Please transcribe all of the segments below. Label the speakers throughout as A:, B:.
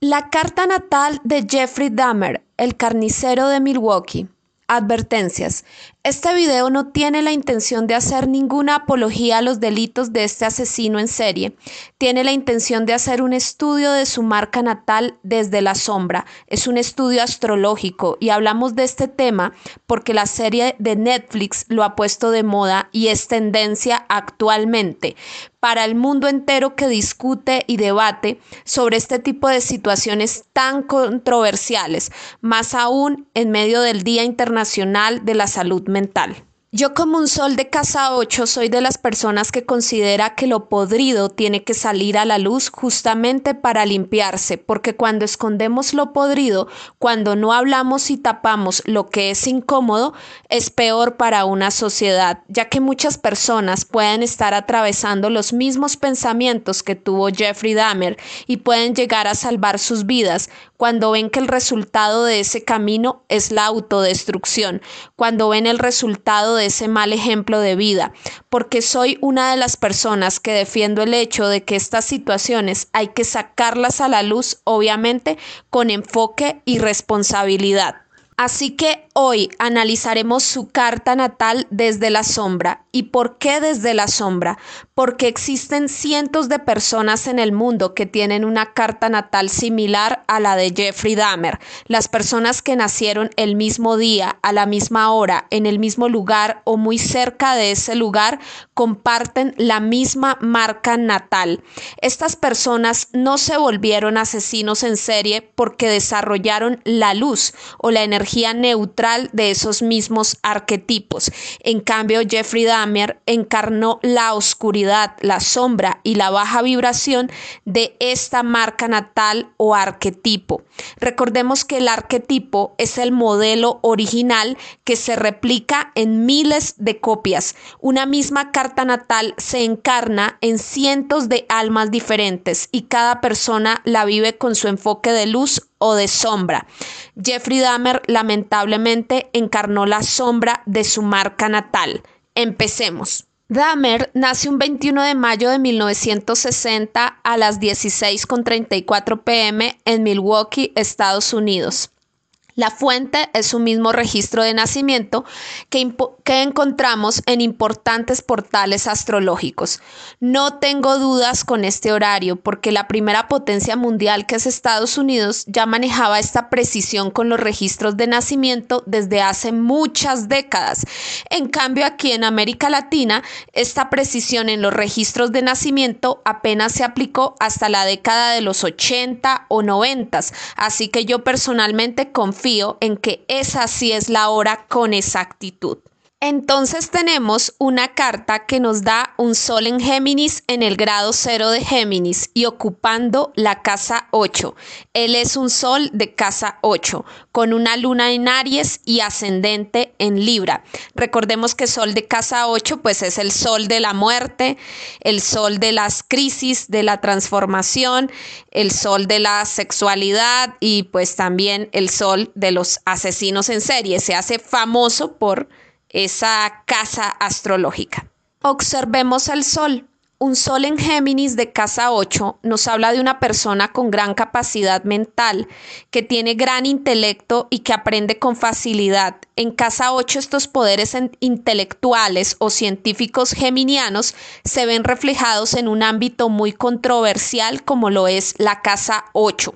A: La carta natal de Jeffrey Dahmer, el carnicero de Milwaukee. Advertencias. Este video no tiene la intención de hacer ninguna apología a los delitos de este asesino en serie. Tiene la intención de hacer un estudio de su marca natal desde la sombra. Es un estudio astrológico y hablamos de este tema porque la serie de Netflix lo ha puesto de moda y es tendencia actualmente para el mundo entero que discute y debate sobre este tipo de situaciones tan controversiales, más aún en medio del Día Internacional de la Salud Mental mental. Yo como un sol de casa 8 soy de las personas que considera que lo podrido tiene que salir a la luz justamente para limpiarse, porque cuando escondemos lo podrido, cuando no hablamos y tapamos lo que es incómodo, es peor para una sociedad, ya que muchas personas pueden estar atravesando los mismos pensamientos que tuvo Jeffrey Dahmer y pueden llegar a salvar sus vidas cuando ven que el resultado de ese camino es la autodestrucción, cuando ven el resultado de ese mal ejemplo de vida, porque soy una de las personas que defiendo el hecho de que estas situaciones hay que sacarlas a la luz, obviamente, con enfoque y responsabilidad. Así que hoy analizaremos su carta natal desde la sombra. ¿Y por qué desde la sombra? Porque existen cientos de personas en el mundo que tienen una carta natal similar a la de Jeffrey Dahmer. Las personas que nacieron el mismo día, a la misma hora, en el mismo lugar o muy cerca de ese lugar, comparten la misma marca natal. Estas personas no se volvieron asesinos en serie porque desarrollaron la luz o la energía neutral de esos mismos arquetipos. En cambio, Jeffrey Dahmer encarnó la oscuridad, la sombra y la baja vibración de esta marca natal o arquetipo. Recordemos que el arquetipo es el modelo original que se replica en miles de copias. Una misma carta natal se encarna en cientos de almas diferentes y cada persona la vive con su enfoque de luz o de sombra. Jeffrey Dahmer lamentablemente encarnó la sombra de su marca natal. Empecemos. Dahmer nace un 21 de mayo de 1960 a las 16.34 pm en Milwaukee, Estados Unidos. La fuente es un mismo registro de nacimiento que, que, encontramos en importantes portales astrológicos. No tengo dudas con este horario porque la primera potencia mundial que es Estados Unidos ya manejaba esta precisión con los registros de nacimiento desde hace muchas décadas. En cambio aquí en América Latina esta precisión en los registros de nacimiento apenas se aplicó hasta la década de los 80 o 90. Así que yo personalmente confío en que esa sí es la hora con exactitud. Entonces tenemos una carta que nos da un sol en Géminis en el grado cero de Géminis y ocupando la casa 8. Él es un sol de casa 8 con una luna en Aries y ascendente en Libra. Recordemos que sol de casa 8 pues es el sol de la muerte, el sol de las crisis, de la transformación, el sol de la sexualidad y pues también el sol de los asesinos en serie. Se hace famoso por esa casa astrológica. Observemos el Sol. Un Sol en Géminis de casa 8 nos habla de una persona con gran capacidad mental, que tiene gran intelecto y que aprende con facilidad. En casa 8 estos poderes intelectuales o científicos geminianos se ven reflejados en un ámbito muy controversial como lo es la casa 8.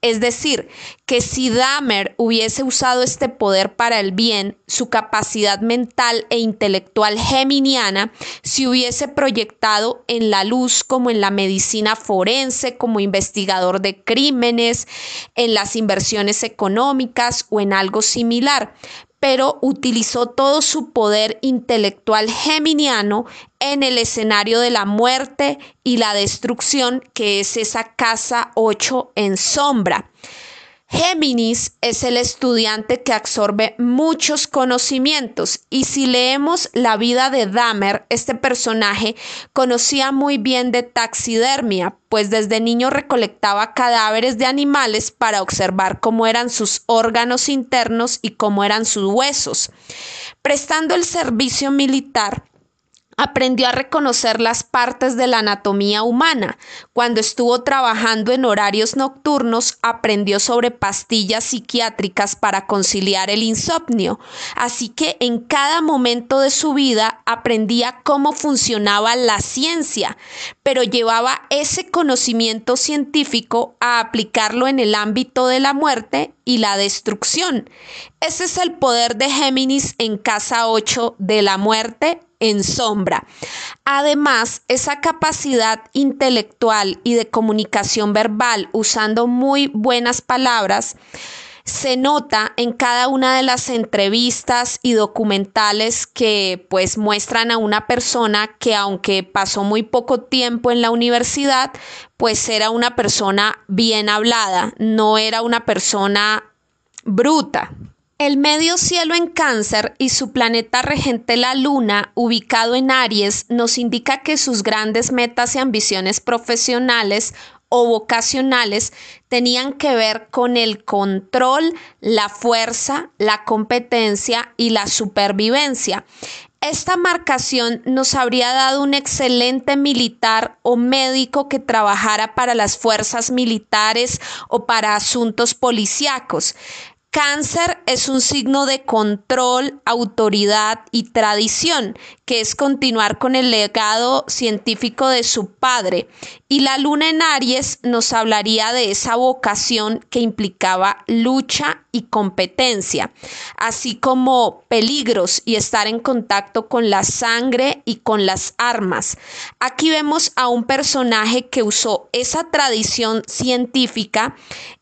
A: Es decir, que si Dahmer hubiese usado este poder para el bien, su capacidad mental e intelectual geminiana se hubiese proyectado en la luz como en la medicina forense, como investigador de crímenes, en las inversiones económicas o en algo similar pero utilizó todo su poder intelectual geminiano en el escenario de la muerte y la destrucción que es esa casa 8 en sombra. Géminis es el estudiante que absorbe muchos conocimientos y si leemos la vida de Dahmer, este personaje conocía muy bien de taxidermia, pues desde niño recolectaba cadáveres de animales para observar cómo eran sus órganos internos y cómo eran sus huesos. Prestando el servicio militar, Aprendió a reconocer las partes de la anatomía humana. Cuando estuvo trabajando en horarios nocturnos, aprendió sobre pastillas psiquiátricas para conciliar el insomnio. Así que en cada momento de su vida aprendía cómo funcionaba la ciencia, pero llevaba ese conocimiento científico a aplicarlo en el ámbito de la muerte y la destrucción. Ese es el poder de Géminis en casa 8 de la muerte en sombra. Además, esa capacidad intelectual y de comunicación verbal usando muy buenas palabras se nota en cada una de las entrevistas y documentales que pues muestran a una persona que aunque pasó muy poco tiempo en la universidad, pues era una persona bien hablada, no era una persona bruta. El medio cielo en cáncer y su planeta regente la luna, ubicado en Aries, nos indica que sus grandes metas y ambiciones profesionales o vocacionales tenían que ver con el control, la fuerza, la competencia y la supervivencia. Esta marcación nos habría dado un excelente militar o médico que trabajara para las fuerzas militares o para asuntos policíacos. Cáncer es un signo de control, autoridad y tradición, que es continuar con el legado científico de su padre. Y la luna en Aries nos hablaría de esa vocación que implicaba lucha y competencia, así como peligros y estar en contacto con la sangre y con las armas. Aquí vemos a un personaje que usó esa tradición científica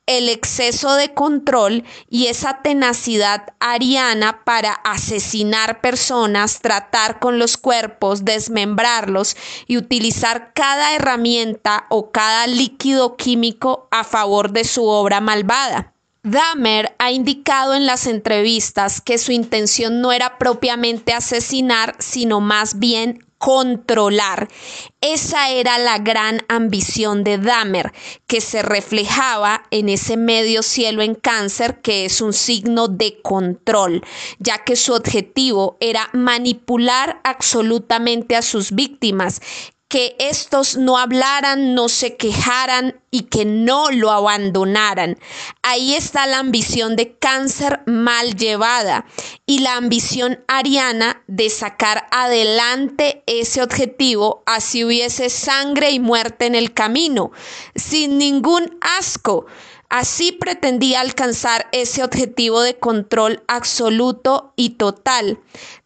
A: el exceso de control y esa tenacidad ariana para asesinar personas, tratar con los cuerpos, desmembrarlos y utilizar cada herramienta o cada líquido químico a favor de su obra malvada. Dahmer ha indicado en las entrevistas que su intención no era propiamente asesinar, sino más bien controlar. Esa era la gran ambición de Dahmer, que se reflejaba en ese medio cielo en cáncer, que es un signo de control, ya que su objetivo era manipular absolutamente a sus víctimas, que estos no hablaran, no se quejaran y que no lo abandonaran. Ahí está la ambición de cáncer mal llevada y la ambición ariana de sacar adelante ese objetivo así hubiese sangre y muerte en el camino, sin ningún asco. Así pretendía alcanzar ese objetivo de control absoluto y total.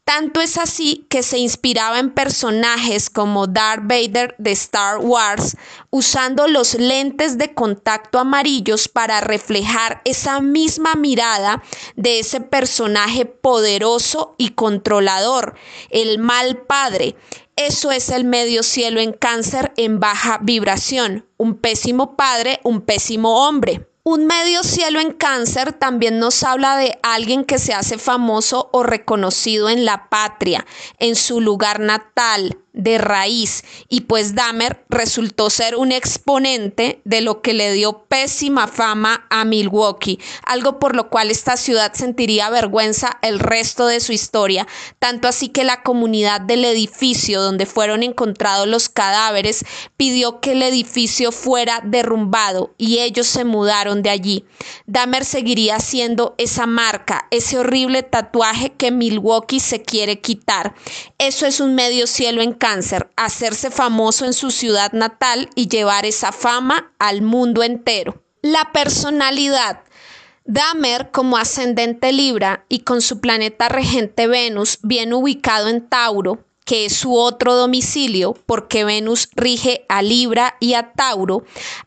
A: Tanto es así que se inspiraba en personajes como Darth Vader de Star Wars, usando los lentes de contacto amarillos para reflejar esa misma mirada de ese personaje poderoso y controlador, el mal padre. Eso es el medio cielo en cáncer en baja vibración, un pésimo padre, un pésimo hombre. Un medio cielo en cáncer también nos habla de alguien que se hace famoso o reconocido en la patria, en su lugar natal, de raíz y pues Dahmer resultó ser un exponente de lo que le dio pésima fama a Milwaukee, algo por lo cual esta ciudad sentiría vergüenza el resto de su historia, tanto así que la comunidad del edificio donde fueron encontrados los cadáveres pidió que el edificio fuera derrumbado y ellos se mudaron de allí. Dahmer seguiría siendo esa marca, ese horrible tatuaje que Milwaukee se quiere quitar. Eso es un medio cielo en hacerse famoso en su ciudad natal y llevar esa fama al mundo entero. La personalidad. Dahmer, como ascendente Libra y con su planeta regente Venus bien ubicado en Tauro, que es su otro domicilio, porque Venus rige a Libra y a Tauro,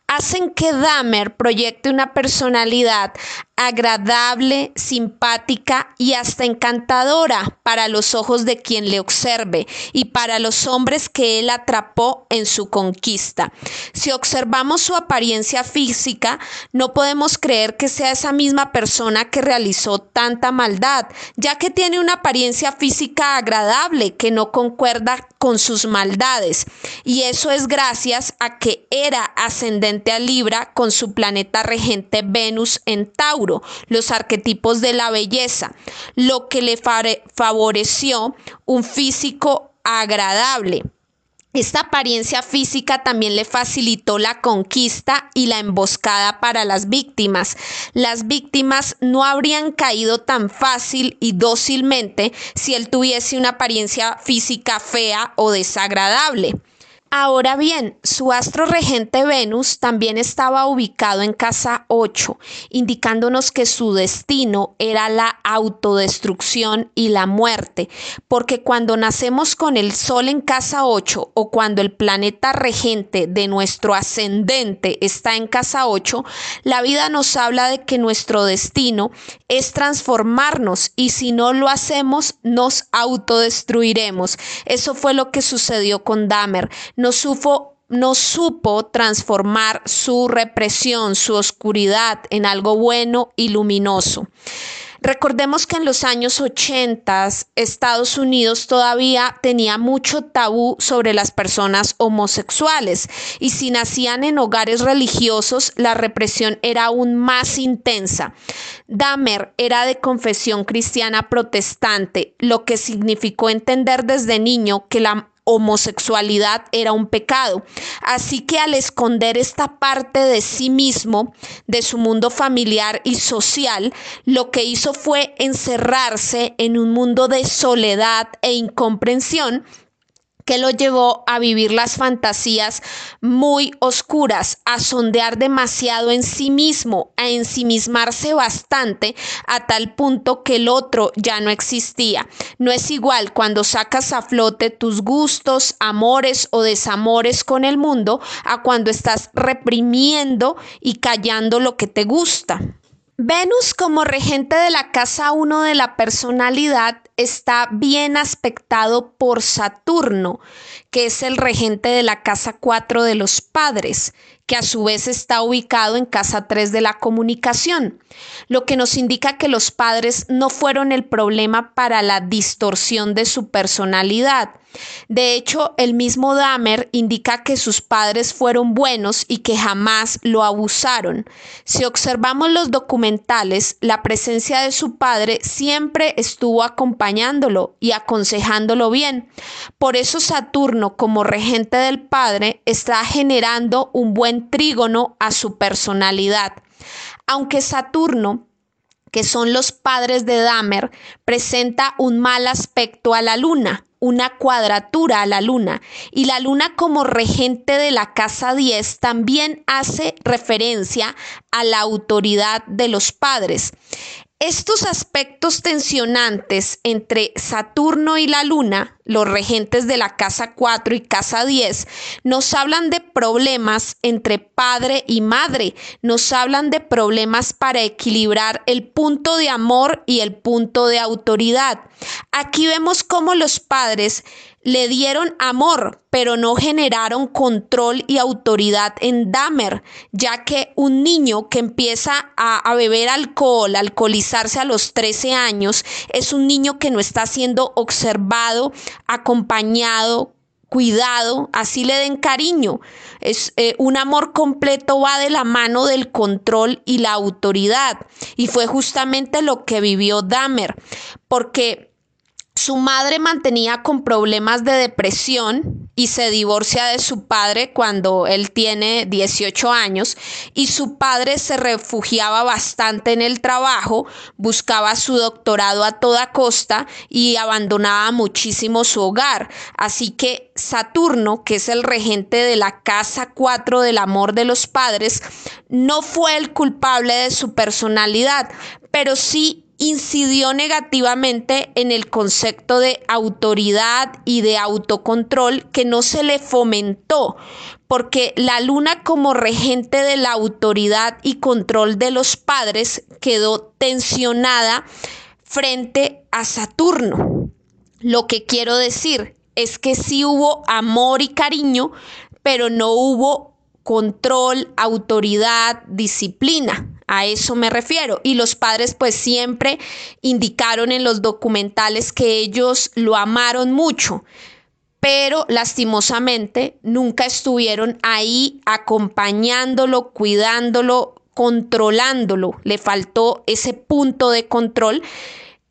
A: hacen que Dahmer proyecte una personalidad agradable, simpática y hasta encantadora para los ojos de quien le observe y para los hombres que él atrapó en su conquista. Si observamos su apariencia física, no podemos creer que sea esa misma persona que realizó tanta maldad, ya que tiene una apariencia física agradable que no concuerda con sus maldades. Y eso es gracias a que era ascendente a Libra con su planeta regente Venus en Tauro los arquetipos de la belleza, lo que le favoreció un físico agradable. Esta apariencia física también le facilitó la conquista y la emboscada para las víctimas. Las víctimas no habrían caído tan fácil y dócilmente si él tuviese una apariencia física fea o desagradable. Ahora bien, su astro regente Venus también estaba ubicado en casa 8, indicándonos que su destino era la autodestrucción y la muerte, porque cuando nacemos con el Sol en casa 8 o cuando el planeta regente de nuestro ascendente está en casa 8, la vida nos habla de que nuestro destino es transformarnos y si no lo hacemos nos autodestruiremos. Eso fue lo que sucedió con Dahmer no supo transformar su represión, su oscuridad en algo bueno y luminoso. Recordemos que en los años 80 Estados Unidos todavía tenía mucho tabú sobre las personas homosexuales y si nacían en hogares religiosos la represión era aún más intensa. Dahmer era de confesión cristiana protestante, lo que significó entender desde niño que la homosexualidad era un pecado. Así que al esconder esta parte de sí mismo, de su mundo familiar y social, lo que hizo fue encerrarse en un mundo de soledad e incomprensión que lo llevó a vivir las fantasías muy oscuras, a sondear demasiado en sí mismo, a ensimismarse bastante a tal punto que el otro ya no existía. No es igual cuando sacas a flote tus gustos, amores o desamores con el mundo a cuando estás reprimiendo y callando lo que te gusta. Venus como regente de la casa 1 de la personalidad está bien aspectado por Saturno, que es el regente de la casa 4 de los padres, que a su vez está ubicado en casa 3 de la comunicación, lo que nos indica que los padres no fueron el problema para la distorsión de su personalidad, de hecho, el mismo Dahmer indica que sus padres fueron buenos y que jamás lo abusaron. Si observamos los documentales, la presencia de su padre siempre estuvo acompañándolo y aconsejándolo bien. Por eso Saturno, como regente del padre, está generando un buen trígono a su personalidad. Aunque Saturno que son los padres de Dahmer, presenta un mal aspecto a la luna, una cuadratura a la luna y la luna como regente de la casa 10 también hace referencia a la autoridad de los padres. Estos aspectos tensionantes entre Saturno y la Luna, los regentes de la casa 4 y casa 10, nos hablan de problemas entre padre y madre, nos hablan de problemas para equilibrar el punto de amor y el punto de autoridad. Aquí vemos cómo los padres le dieron amor, pero no generaron control y autoridad en Dahmer, ya que un niño que empieza a, beber alcohol, alcoholizarse a los 13 años, es un niño que no está siendo observado, acompañado, cuidado, así le den cariño. Es eh, un amor completo va de la mano del control y la autoridad. Y fue justamente lo que vivió Dahmer, porque su madre mantenía con problemas de depresión y se divorcia de su padre cuando él tiene 18 años y su padre se refugiaba bastante en el trabajo, buscaba su doctorado a toda costa y abandonaba muchísimo su hogar. Así que Saturno, que es el regente de la casa 4 del amor de los padres, no fue el culpable de su personalidad, pero sí incidió negativamente en el concepto de autoridad y de autocontrol que no se le fomentó, porque la luna como regente de la autoridad y control de los padres quedó tensionada frente a Saturno. Lo que quiero decir es que sí hubo amor y cariño, pero no hubo control, autoridad, disciplina. A eso me refiero. Y los padres pues siempre indicaron en los documentales que ellos lo amaron mucho, pero lastimosamente nunca estuvieron ahí acompañándolo, cuidándolo, controlándolo. Le faltó ese punto de control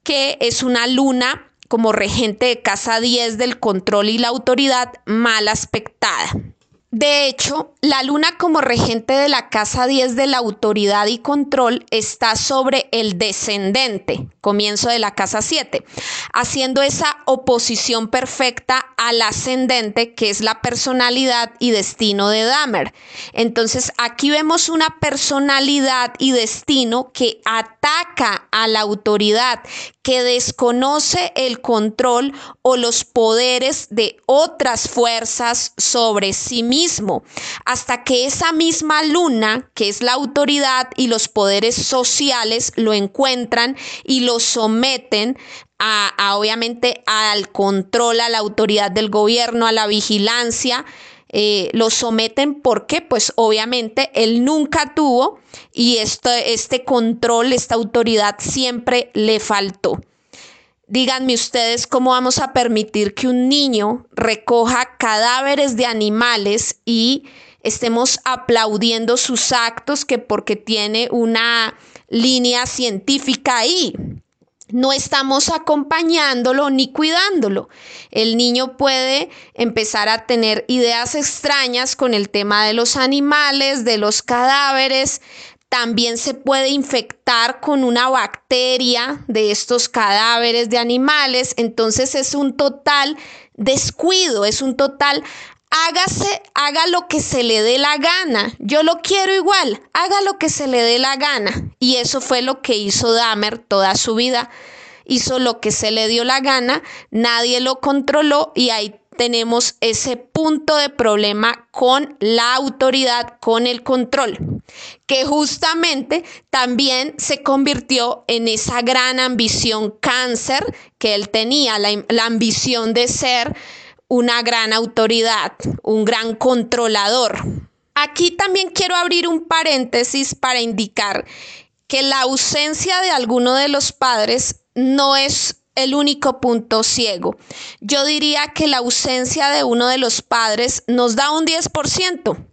A: que es una luna como regente de casa 10 del control y la autoridad mal aspectada. De hecho, la luna como regente de la casa 10 de la autoridad y control está sobre el descendente, comienzo de la casa 7, haciendo esa oposición perfecta al ascendente que es la personalidad y destino de Dahmer. Entonces, aquí vemos una personalidad y destino que ataca a la autoridad, que desconoce el control o los poderes de otras fuerzas sobre sí mismo, hasta que esa misma luna, que es la autoridad y los poderes sociales, lo encuentran y lo someten a, obviamente al control, a la autoridad del gobierno, a la vigilancia. Eh, lo someten porque pues obviamente él nunca tuvo y este control, esta autoridad siempre le faltó. Díganme ustedes cómo vamos a permitir que un niño recoja cadáveres de animales y estemos aplaudiendo sus actos que porque tiene una línea científica ahí. No estamos acompañándolo ni cuidándolo. El niño puede empezar a tener ideas extrañas con el tema de los animales, de los cadáveres, también se puede infectar con una bacteria de estos cadáveres de animales. Entonces es un total descuido, es un total hágase, haga lo que se le dé la gana. Yo lo quiero igual, haga lo que se le dé la gana. Y eso fue lo que hizo Dahmer toda su vida. Hizo lo que se le dio la gana, nadie lo controló y ahí tenemos ese punto de problema con la autoridad, con el control, que justamente también se convirtió en esa gran ambición cáncer que él tenía, la, la ambición de ser una gran autoridad, un gran controlador. Aquí también quiero abrir un paréntesis para indicar que la ausencia de alguno de los padres no es el único punto ciego. Yo diría que la ausencia de uno de los padres nos da un 10%.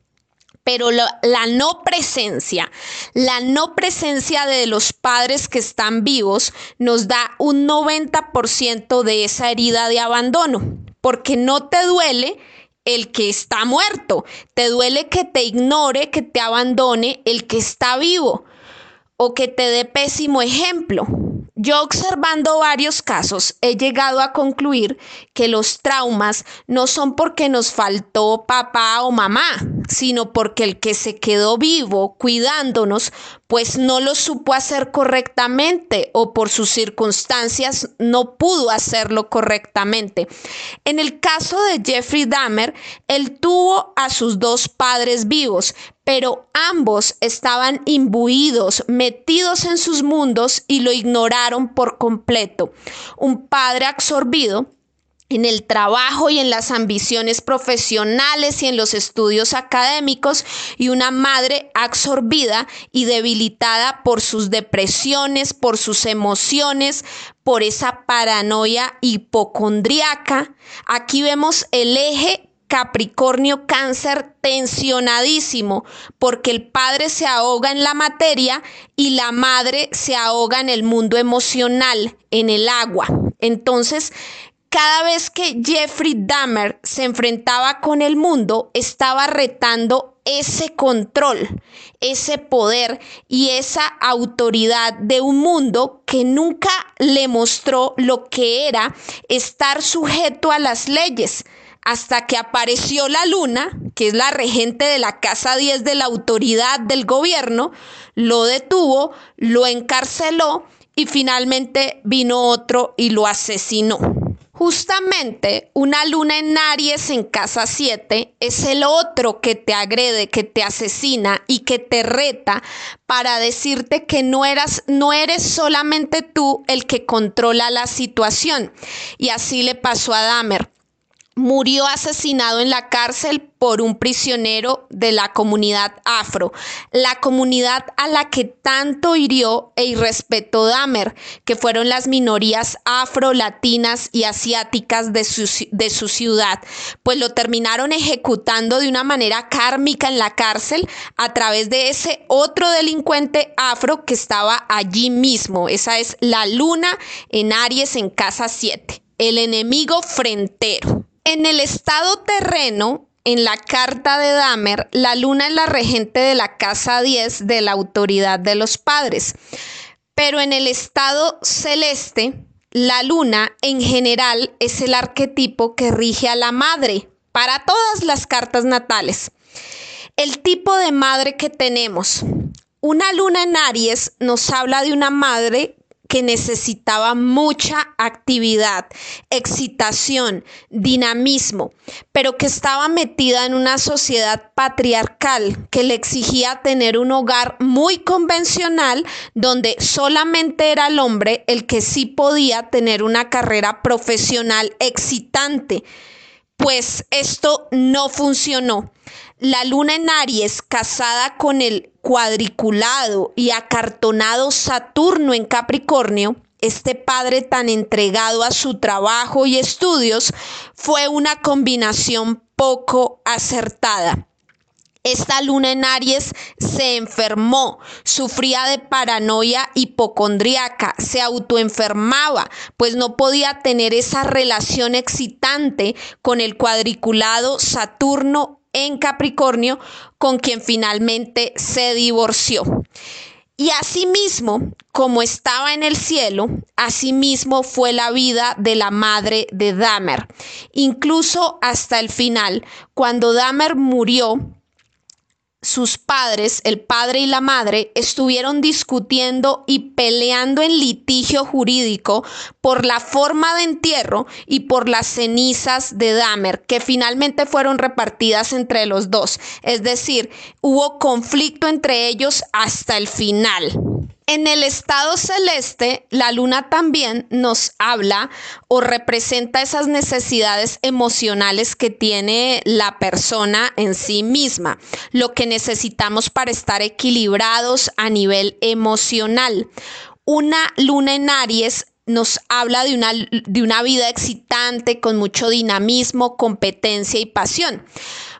A: Pero la, no presencia, la no presencia de los padres que están vivos nos da un 90% de esa herida de abandono, porque no te duele el que está muerto, te duele que te ignore, que te abandone el que está vivo o que te dé pésimo ejemplo. Yo observando varios casos he llegado a concluir que los traumas no son porque nos faltó papá o mamá, sino porque el que se quedó vivo cuidándonos pues no lo supo hacer correctamente o por sus circunstancias no pudo hacerlo correctamente. En el caso de Jeffrey Dahmer, él tuvo a sus dos padres vivos, pero ambos estaban imbuidos, metidos en sus mundos y lo ignoraron por completo. Un padre absorbido en el trabajo y en las ambiciones profesionales y en los estudios académicos y una madre absorbida y debilitada por sus depresiones, por sus emociones, por esa paranoia hipocondriaca. Aquí vemos el eje Capricornio cáncer tensionadísimo porque el padre se ahoga en la materia y la madre se ahoga en el mundo emocional, en el agua. Entonces, cada vez que Jeffrey Dahmer se enfrentaba con el mundo, estaba retando ese control, ese poder y esa autoridad de un mundo que nunca le mostró lo que era estar sujeto a las leyes, hasta que apareció la luna, que es la regente de la Casa 10 de la autoridad del gobierno, lo detuvo, lo encarceló y finalmente vino otro y lo asesinó. Justamente una luna en Aries en casa 7 es el otro que te agrede, que te asesina y que te reta para decirte que no eras no eres solamente tú el que controla la situación. Y así le pasó a Dahmer murió asesinado en la cárcel por un prisionero de la comunidad afro, la comunidad a la que tanto hirió e irrespetó Dahmer, que fueron las minorías afro, latinas y asiáticas de su, de su ciudad, pues lo terminaron ejecutando de una manera kármica en la cárcel a través de ese otro delincuente afro que estaba allí mismo. Esa es la luna en Aries en casa 7. el enemigo frentero. En el estado terreno, en la carta de Dahmer, la luna es la regente de la casa 10 de la autoridad de los padres. Pero en el estado celeste, la luna en general es el arquetipo que rige a la madre para todas las cartas natales. El tipo de madre que tenemos. Una luna en Aries nos habla de una madre que necesitaba mucha actividad, excitación, dinamismo, pero que estaba metida en una sociedad patriarcal que le exigía tener un hogar muy convencional donde solamente era el hombre el que sí podía tener una carrera profesional excitante. Pues esto no funcionó. La luna en Aries, casada con el cuadriculado y acartonado Saturno en Capricornio, este padre tan entregado a su trabajo y estudios, fue una combinación poco acertada. Esta luna en Aries se enfermó, sufría de paranoia hipocondriaca, se autoenfermaba, pues no podía tener esa relación excitante con el cuadriculado Saturno en Capricornio, con quien finalmente se divorció. Y asimismo, como estaba en el cielo, asimismo fue la vida de la madre de Dahmer. Incluso hasta el final, cuando Dahmer murió, sus padres, el padre y la madre, estuvieron discutiendo y peleando en litigio jurídico por la forma de entierro y por las cenizas de Dahmer, que finalmente fueron repartidas entre los dos. Es decir, hubo conflicto entre ellos hasta el final. En el estado celeste, la luna también nos habla o representa esas necesidades emocionales que tiene la persona en sí misma, lo que necesitamos para estar equilibrados a nivel emocional. Una luna en Aries nos habla de una, de una vida excitante, con mucho dinamismo, competencia y pasión.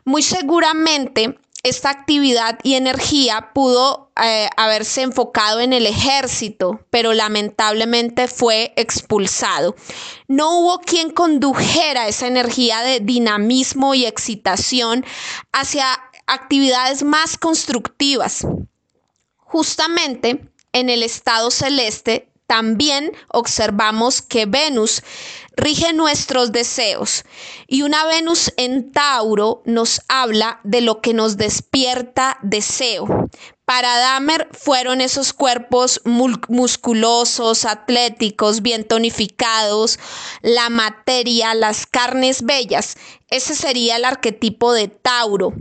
A: Muy seguramente esta actividad y energía pudo eh, haberse enfocado en el ejército, pero lamentablemente fue expulsado. No hubo quien condujera esa energía de dinamismo y excitación hacia actividades más constructivas. Justamente en el estado celeste también observamos que Venus rige nuestros deseos y una Venus en Tauro nos habla de lo que nos despierta deseo. Para Dahmer fueron esos cuerpos musculosos, atléticos, bien tonificados, la materia, las carnes bellas. Ese sería el arquetipo de Tauro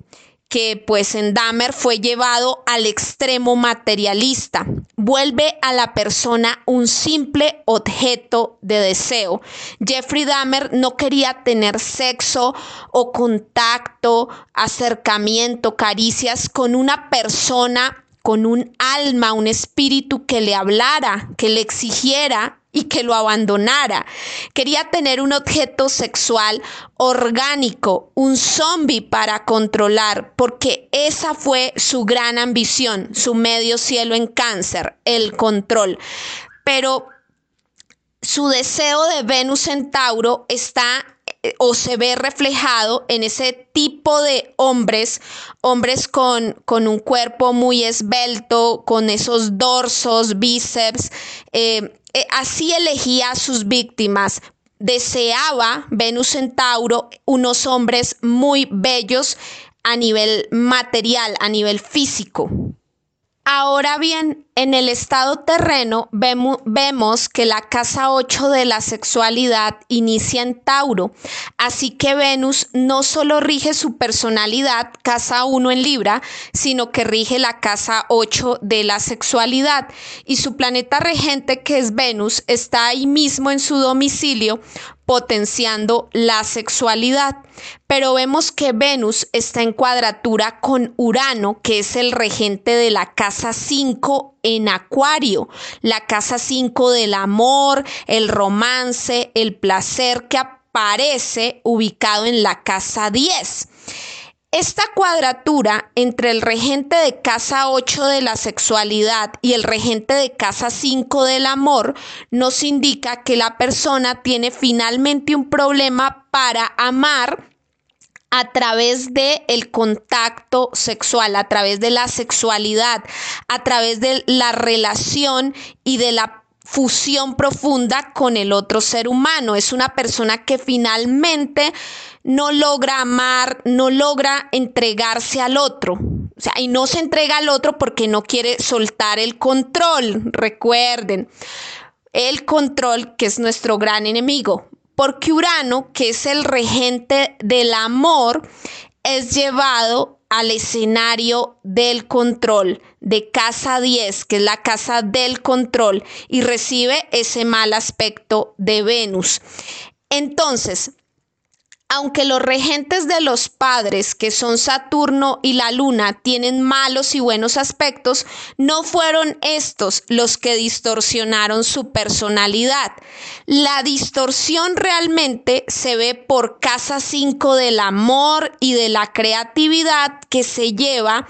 A: que pues en Dahmer fue llevado al extremo materialista. Vuelve a la persona un simple objeto de deseo. Jeffrey Dahmer no quería tener sexo o contacto, acercamiento, caricias con una persona con un alma, un espíritu que le hablara, que le exigiera y que lo abandonara. Quería tener un objeto sexual orgánico, un zombie para controlar, porque esa fue su gran ambición, su medio cielo en cáncer, el control. Pero su deseo de Venus en Tauro está o se ve reflejado en ese tipo de hombres, hombres con, con un cuerpo muy esbelto, con esos dorsos, bíceps, eh, eh, así elegía a sus víctimas. Deseaba Venus Centauro unos hombres muy bellos a nivel material, a nivel físico. Ahora bien, en el estado terreno vemos, que la casa 8 de la sexualidad inicia en Tauro, así que Venus no solo rige su personalidad, casa 1 en Libra, sino que rige la casa 8 de la sexualidad. Y su planeta regente que es Venus está ahí mismo en su domicilio potenciando la sexualidad. Pero vemos que Venus está en cuadratura con Urano, que es el regente de la casa 5 en Acuario, la casa 5 del amor, el romance, el placer que aparece ubicado en la casa 10. Esta cuadratura entre el regente de casa 8 de la sexualidad y el regente de casa 5 del amor nos indica que la persona tiene finalmente un problema para amar a través de el contacto sexual, a través de la sexualidad, a través de la relación y de la fusión profunda con el otro ser humano. Es una persona que finalmente no logra amar, no logra entregarse al otro. O sea, y no se entrega al otro porque no quiere soltar el control. Recuerden, el control que es nuestro gran enemigo. Porque Urano, que es el regente del amor, es llevado al escenario del control de casa 10, que es la casa del control, y recibe ese mal aspecto de Venus. Entonces, aunque los regentes de los padres, que son Saturno y la Luna, tienen malos y buenos aspectos, no fueron estos los que distorsionaron su personalidad. La distorsión realmente se ve por casa 5 del amor y de la creatividad que se lleva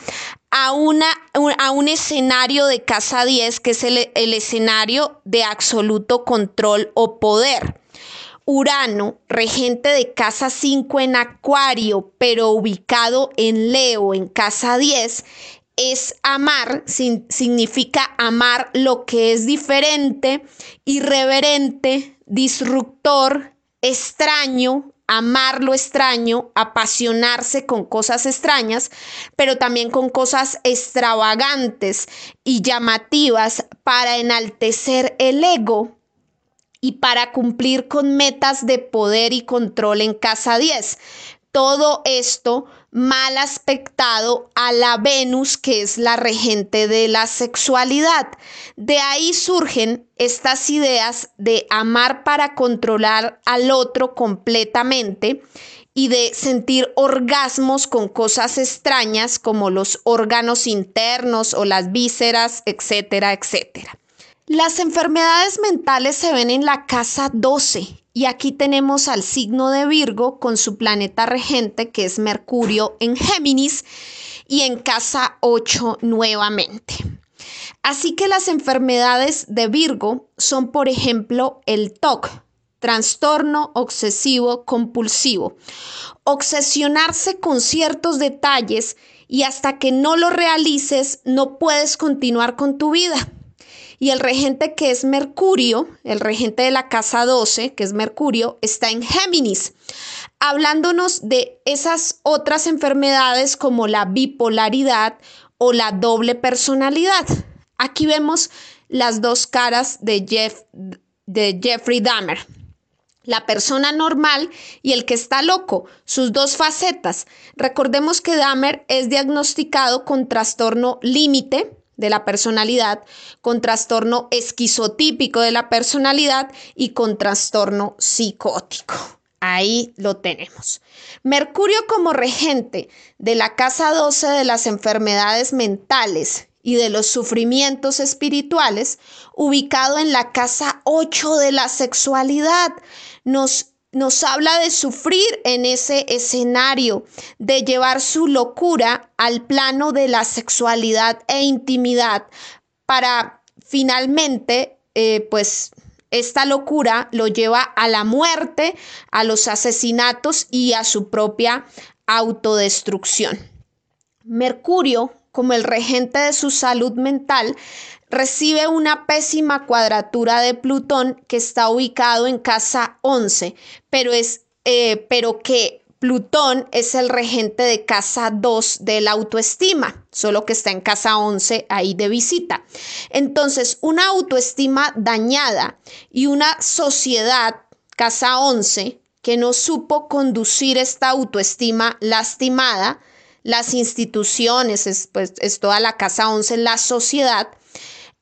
A: a, una, a un escenario de casa 10, que es el, el escenario de absoluto control o poder. Urano, regente de casa 5 en Acuario, pero ubicado en Leo, en casa 10, es amar, significa amar lo que es diferente, irreverente, disruptor, extraño, amar lo extraño, apasionarse con cosas extrañas, pero también con cosas extravagantes y llamativas para enaltecer el ego y para cumplir con metas de poder y control en casa 10. Todo esto mal aspectado a la Venus, que es la regente de la sexualidad. De ahí surgen estas ideas de amar para controlar al otro completamente y de sentir orgasmos con cosas extrañas como los órganos internos o las vísceras, etcétera, etcétera. Las enfermedades mentales se ven en la casa 12 y aquí tenemos al signo de Virgo con su planeta regente que es Mercurio en Géminis y en casa 8 nuevamente. Así que las enfermedades de Virgo son, por ejemplo, el TOC, trastorno obsesivo compulsivo. Obsesionarse con ciertos detalles y hasta que no lo realices no puedes continuar con tu vida y el regente que es Mercurio, el regente de la casa 12, que es Mercurio, está en Géminis, hablándonos de esas otras enfermedades como la bipolaridad o la doble personalidad. Aquí vemos las dos caras de, Jeff, de Jeffrey Dahmer. La persona normal y el que está loco, sus dos facetas. Recordemos que Dahmer es diagnosticado con trastorno límite, de la personalidad, con trastorno esquizotípico de la personalidad y con trastorno psicótico. Ahí lo tenemos. Mercurio como regente de la casa 12 de las enfermedades mentales y de los sufrimientos espirituales, ubicado en la casa 8 de la sexualidad, nos nos habla de sufrir en ese escenario, de llevar su locura al plano de la sexualidad e intimidad para finalmente, eh, pues, esta locura lo lleva a la muerte, a los asesinatos y a su propia autodestrucción. Mercurio, como el regente de su salud mental, recibe una pésima cuadratura de Plutón que está ubicado en casa 11, pero, es, eh, pero que Plutón es el regente de casa 2 de la autoestima, solo que está en casa 11 ahí de visita. Entonces, una autoestima dañada y una sociedad, casa 11, que no supo conducir esta autoestima lastimada, las instituciones, es, pues, es toda la casa 11, la sociedad,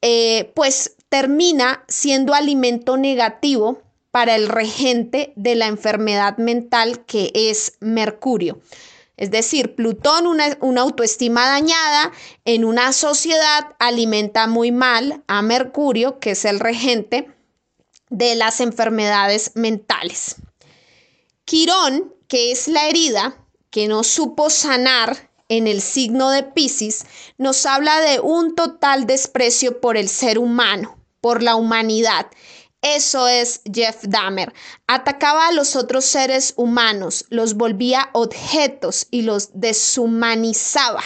A: eh, pues termina siendo alimento negativo para el regente de la enfermedad mental que es Mercurio. Es decir, Plutón, una, una, autoestima dañada en una sociedad, alimenta muy mal a Mercurio, que es el regente de las enfermedades mentales. Quirón, que es la herida, que no supo sanar en el signo de Pisces, nos habla de un total desprecio por el ser humano, por la humanidad. Eso es Jeff Dahmer. Atacaba a los otros seres humanos, los volvía objetos y los deshumanizaba.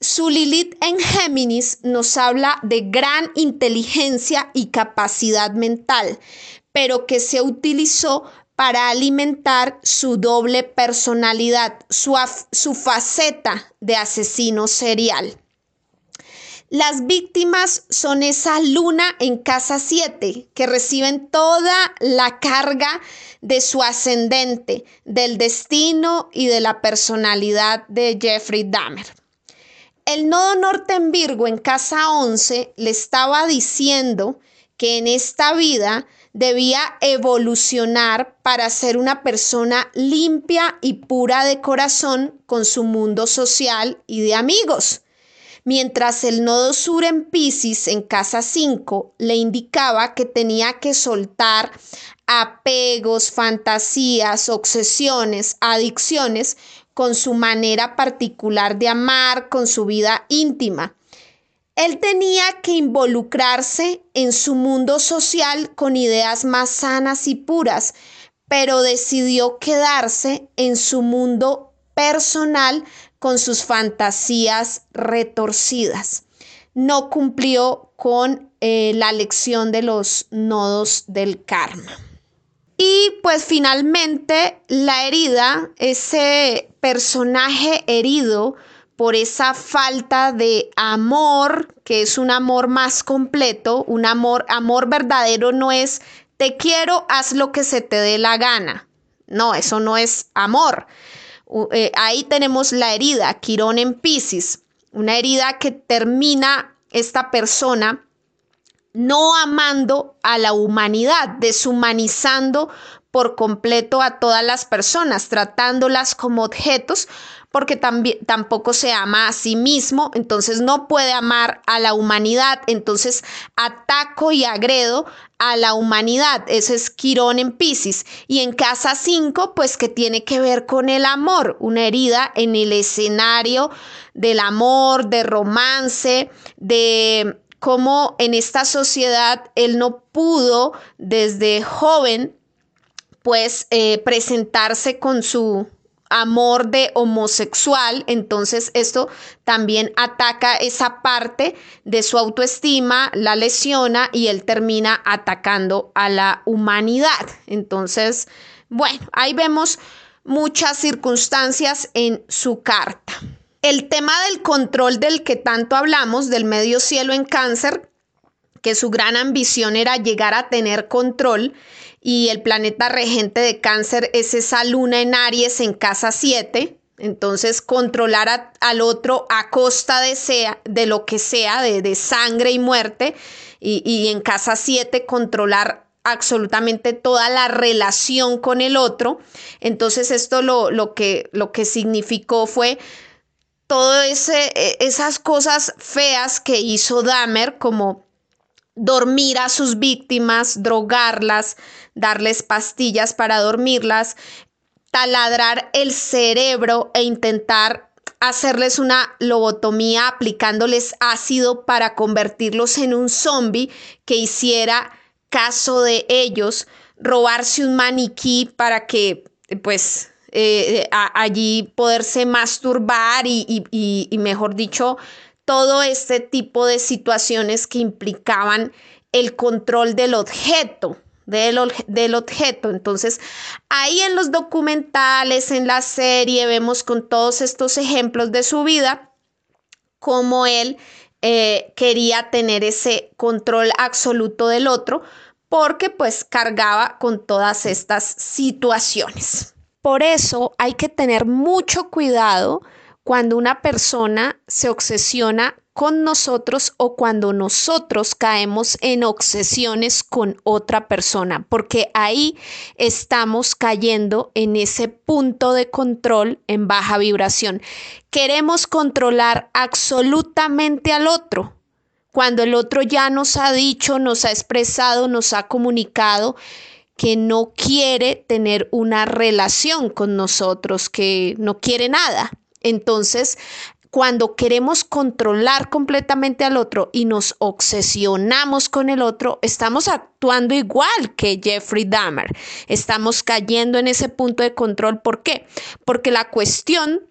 A: Su Lilith en Géminis nos habla de gran inteligencia y capacidad mental, pero que se utilizó para alimentar su doble personalidad, su, faceta de asesino serial. Las víctimas son esa luna en casa 7 que reciben toda la carga de su ascendente, del destino y de la personalidad de Jeffrey Dahmer. El nodo norte en Virgo en casa 11 le estaba diciendo que en esta vida debía evolucionar para ser una persona limpia y pura de corazón con su mundo social y de amigos mientras el nodo sur en Pisces, en casa 5, le indicaba que tenía que soltar apegos, fantasías, obsesiones, adicciones con su manera particular de amar, con su vida íntima. Él tenía que involucrarse en su mundo social con ideas más sanas y puras, pero decidió quedarse en su mundo personal con sus fantasías retorcidas. No cumplió con eh, la lección de los nodos del karma. Y pues finalmente la herida, ese personaje herido por esa falta de amor, que es un amor más completo, un amor, amor verdadero no es te quiero, haz lo que se te dé la gana. No, eso no es amor. Eh, ahí tenemos la herida, Quirón en Pisces, una herida que termina esta persona no amando a la humanidad, deshumanizando por completo a todas las personas, tratándolas como objetos, porque tampoco se ama a sí mismo, entonces no puede amar a la humanidad, entonces ataco y agredo a la humanidad, ese es Quirón en Pisces, y en casa 5, pues que tiene que ver con el amor, una herida en el escenario del amor, de romance, de cómo en esta sociedad él no pudo desde joven pues eh, presentarse con su amor de homosexual, entonces esto también ataca esa parte de su autoestima, la lesiona y él termina atacando a la humanidad. Entonces, bueno, ahí vemos muchas circunstancias en su carta. El tema del control del que tanto hablamos, del medio cielo en cáncer, que su gran ambición era llegar a tener control, y el planeta regente de cáncer es esa luna en Aries en casa 7. Entonces, controlar al otro a costa de, sea, de lo que sea, de, sangre y muerte. Y, en casa 7, controlar absolutamente toda la relación con el otro. Entonces, esto lo, lo, que, lo que significó fue todas e, esas cosas feas que hizo Dahmer, como dormir a sus víctimas, drogarlas, darles pastillas para dormirlas, taladrar el cerebro e intentar hacerles una lobotomía aplicándoles ácido para convertirlos en un zombie que hiciera caso de ellos, robarse un maniquí para que pues eh, allí poderse masturbar y, y mejor dicho todo este tipo de situaciones que implicaban el control del objeto. Del, del, objeto. Entonces, ahí en los documentales, en la serie, vemos con todos estos ejemplos de su vida, cómo él eh, quería tener ese control absoluto del otro, porque pues cargaba con todas estas situaciones. Por eso hay que tener mucho cuidado cuando una persona se obsesiona con nosotros o cuando nosotros caemos en obsesiones con otra persona, porque ahí estamos cayendo en ese punto de control en baja vibración. Queremos controlar absolutamente al otro. Cuando el otro ya nos ha dicho, nos ha expresado, nos ha comunicado que no quiere tener una relación con nosotros, que no quiere nada. Entonces, cuando queremos controlar completamente al otro y nos obsesionamos con el otro, estamos actuando igual que Jeffrey Dahmer. Estamos cayendo en ese punto de control. ¿Por qué? Porque la cuestión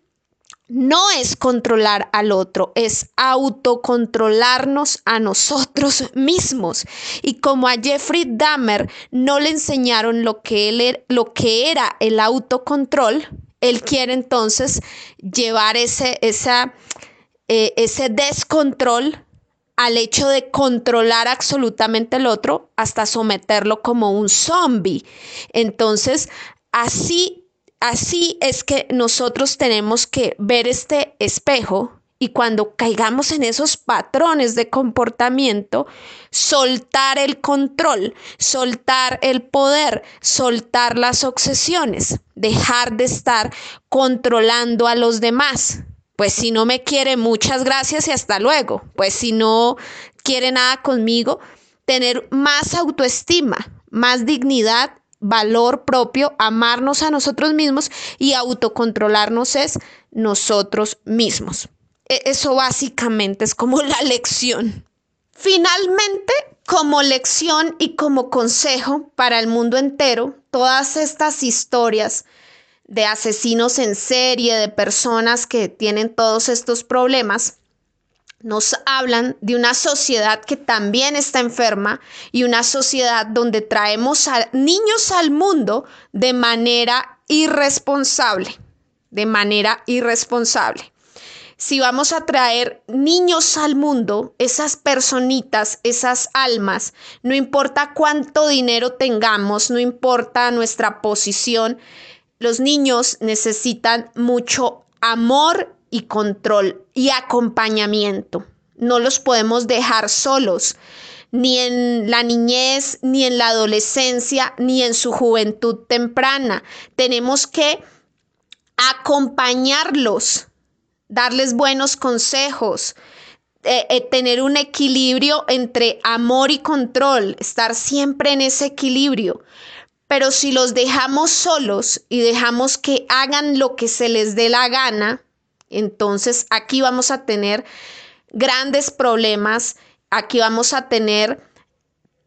A: no es controlar al otro, es autocontrolarnos a nosotros mismos. Y como a Jeffrey Dahmer no le enseñaron lo que, er, lo que era el autocontrol, él quiere entonces llevar ese, eh, ese descontrol al hecho de controlar absolutamente el otro hasta someterlo como un zombie. Entonces, así Así es que nosotros tenemos que ver este espejo y cuando caigamos en esos patrones de comportamiento, soltar el control, soltar el poder, soltar las obsesiones, dejar de estar controlando a los demás. Pues si no me quiere, muchas gracias y hasta luego. Pues si no quiere nada conmigo, tener más autoestima, más dignidad valor propio, amarnos a nosotros mismos y autocontrolarnos es nosotros mismos. E-, eso básicamente es como la lección. Finalmente, como lección y como consejo para el mundo entero, todas estas historias de asesinos en serie, de personas que tienen todos estos problemas, nos hablan de una sociedad que también está enferma y una sociedad donde traemos a niños al mundo de manera irresponsable, de manera irresponsable. Si vamos a traer niños al mundo, esas personitas, esas almas, no importa cuánto dinero tengamos, no importa nuestra posición, los niños necesitan mucho amor y control y acompañamiento. No los podemos dejar solos, ni en la niñez, ni en la adolescencia, ni en su juventud temprana. Tenemos que acompañarlos, darles buenos consejos, eh, eh, tener un equilibrio entre amor y control, estar siempre en ese equilibrio. Pero si los dejamos solos y dejamos que hagan lo que se les dé la gana, entonces aquí vamos a tener grandes problemas, aquí vamos a tener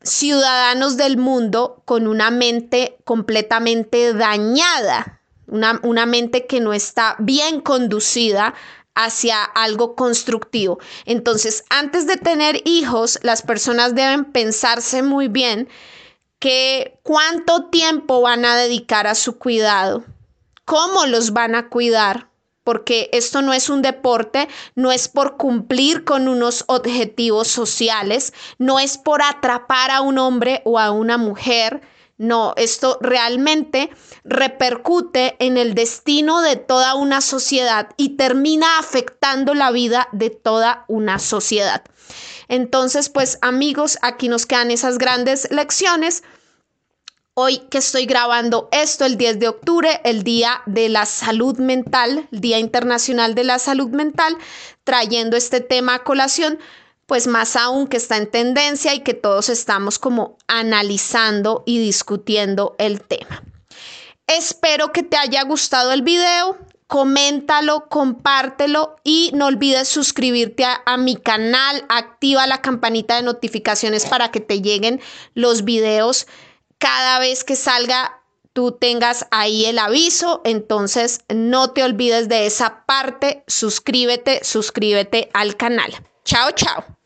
A: ciudadanos del mundo con una mente completamente dañada, una, una, mente que no está bien conducida hacia algo constructivo. Entonces, antes de tener hijos, las personas deben pensarse muy bien que cuánto tiempo van a dedicar a su cuidado, cómo los van a cuidar, porque esto no es un deporte, no es por cumplir con unos objetivos sociales, no es por atrapar a un hombre o a una mujer. No, esto realmente repercute en el destino de toda una sociedad y termina afectando la vida de toda una sociedad. Entonces, pues amigos, aquí nos quedan esas grandes lecciones Hoy que estoy grabando esto, el 10 de octubre, el Día de la Salud Mental, el Día Internacional de la Salud Mental, trayendo este tema a colación, pues más aún que está en tendencia y que todos estamos como analizando y discutiendo el tema. Espero que te haya gustado el video, coméntalo, compártelo y no olvides suscribirte a, a, mi canal, activa la campanita de notificaciones para que te lleguen los videos cada vez que salga tú tengas ahí el aviso, entonces no te olvides de esa parte, suscríbete, suscríbete al canal. Chao, chao.